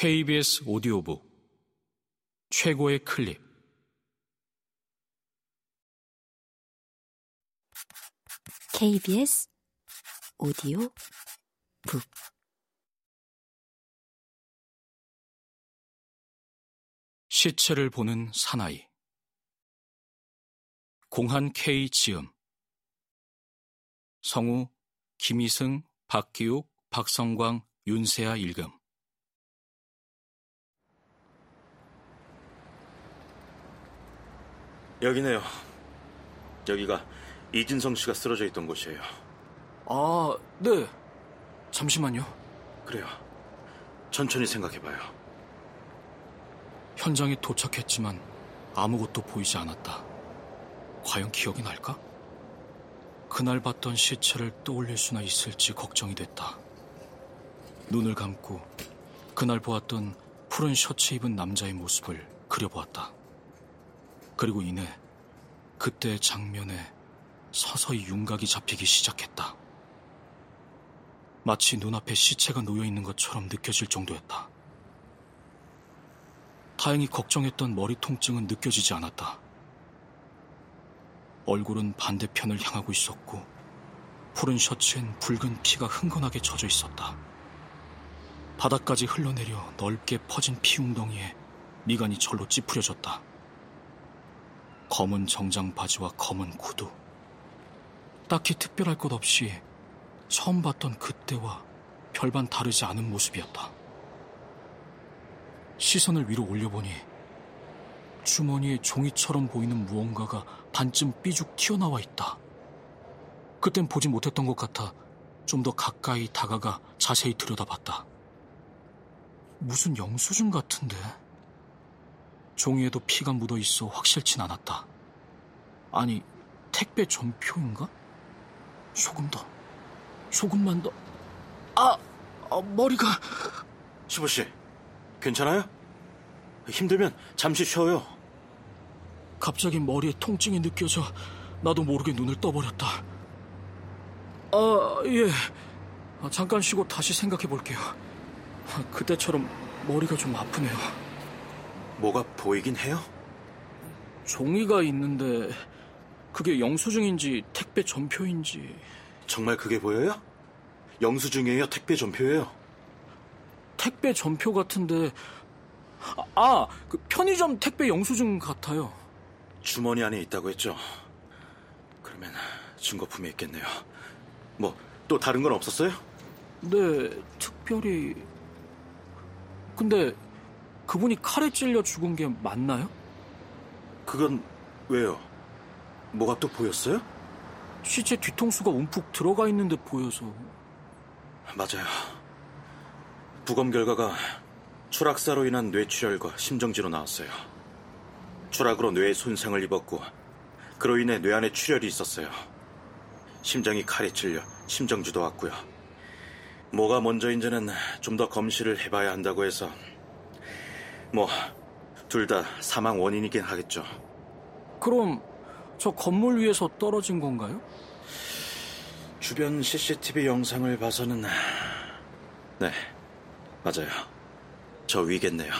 KBS 오디오북 최고의 클립. KBS 오디오 북. 시체를 보는 사나이. 공한 K 지음. 성우 김희승, 박기욱, 박성광, 윤세아 일금 여기네요. 여기가 이진성 씨가 쓰러져 있던 곳이에요. 아, 네. 잠시만요. 그래요. 천천히 생각해봐요. 현장에 도착했지만 아무것도 보이지 않았다. 과연 기억이 날까? 그날 봤던 시체를 떠올릴 수나 있을지 걱정이 됐다. 눈을 감고 그날 보았던 푸른 셔츠 입은 남자의 모습을 그려보았다. 그리고 이내 그때의 장면에 서서히 윤곽이 잡히기 시작했다. 마치 눈앞에 시체가 놓여 있는 것처럼 느껴질 정도였다. 다행히 걱정했던 머리 통증은 느껴지지 않았다. 얼굴은 반대편을 향하고 있었고 푸른 셔츠엔 붉은 피가 흥건하게 젖어 있었다. 바닥까지 흘러내려 넓게 퍼진 피 웅덩이에 미간이 절로 찌푸려졌다. 검은 정장 바지와 검은 구두. 딱히 특별할 것 없이 처음 봤던 그때와 별반 다르지 않은 모습이었다. 시선을 위로 올려보니 주머니에 종이처럼 보이는 무언가가 반쯤 삐죽 튀어나와 있다. 그땐 보지 못했던 것 같아 좀 더 가까이 다가가 자세히 들여다봤다. 무슨 영수증 같은데? 종이에도 피가 묻어 있어 확실치 않았다. 아니, 택배 전표인가? 조금 더, 조금만 더. 아, 아 머리가. 시보 씨, 괜찮아요? 힘들면 잠시 쉬어요. 갑자기 머리에 통증이 느껴져 나도 모르게 눈을 떠버렸다. 아, 예. 아, 잠깐 쉬고 다시 생각해 볼게요. 아, 그때처럼 머리가 좀 아프네요. 뭐가 보이긴 해요? 종이가 있는데 그게 영수증인지 택배 전표인지 정말 그게 보여요? 영수증이에요? 택배 전표예요? 택배 전표 같은데 아, 그 편의점 택배 영수증 같아요. 주머니 안에 있다고 했죠? 그러면 증거품이 있겠네요. 뭐 또 다른 건 없었어요? 네, 특별히 근데 그분이 칼에 찔려 죽은 게 맞나요? 그건 왜요? 뭐가 또 보였어요? 시체 뒤통수가 움푹 들어가 있는 듯 보여서 맞아요. 부검 결과가 추락사로 인한 뇌출혈과 심정지로 나왔어요. 추락으로 뇌에 손상을 입었고 그로 인해 뇌 안에 출혈이 있었어요. 심장이 칼에 찔려 심정지도 왔고요. 뭐가 먼저인지는 좀 더 검시를 해봐야 한다고 해서 뭐 둘 다 사망 원인이긴 하겠죠. 그럼 저 건물 위에서 떨어진 건가요? 주변 CCTV 영상을 봐서는 네 맞아요. 저 위겠네요.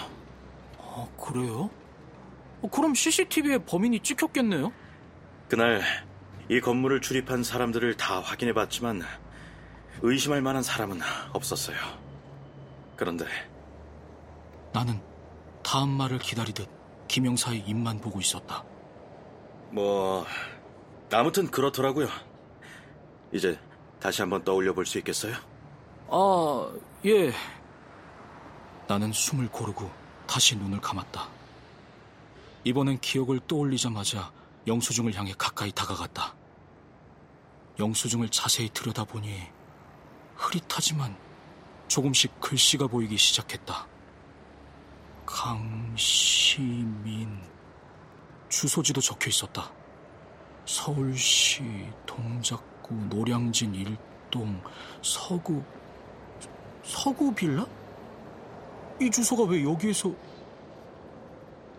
아 그래요? 어, 그럼 CCTV에 범인이 찍혔겠네요? 그날 이 건물을 출입한 사람들을 다 확인해 봤지만 의심할 만한 사람은 없었어요. 그런데 나는 다음 말을 기다리듯 김영사의 입만 보고 있었다. 뭐 아무튼 그렇더라고요. 이제 다시 한번 떠올려 볼 수 있겠어요? 아, 예. 나는 숨을 고르고 다시 눈을 감았다. 이번엔 기억을 떠올리자마자 영수증을 향해 가까이 다가갔다. 영수증을 자세히 들여다보니 흐릿하지만 조금씩 글씨가 보이기 시작했다. 강시민 주소지도 적혀 있었다. 서울시 동작구 노량진 일동 서구 서구 빌라? 이 주소가 왜 여기에서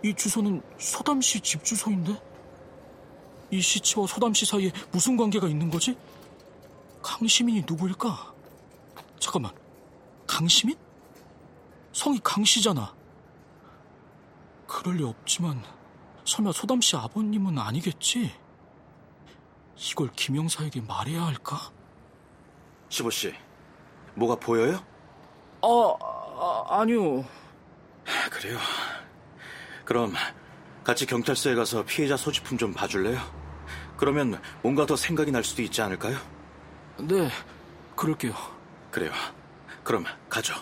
이 주소는 소담 씨집 주소인데? 이 시체와 소담 씨 사이에 무슨 관계가 있는 거지? 강시민이 누구일까? 잠깐만, 강시민? 성이 강 씨잖아. 그럴 리 없지만 설마 소담 씨 아버님은 아니겠지? 이걸 김영사에게 말해야 할까? 시보 씨, 뭐가 보여요? 아, 아 아니요. 그래요. 그럼 같이 경찰서에 가서 피해자 소지품 좀 봐줄래요? 그러면 뭔가 더 생각이 날 수도 있지 않을까요? 네, 그럴게요. 그래요. 그럼 가죠.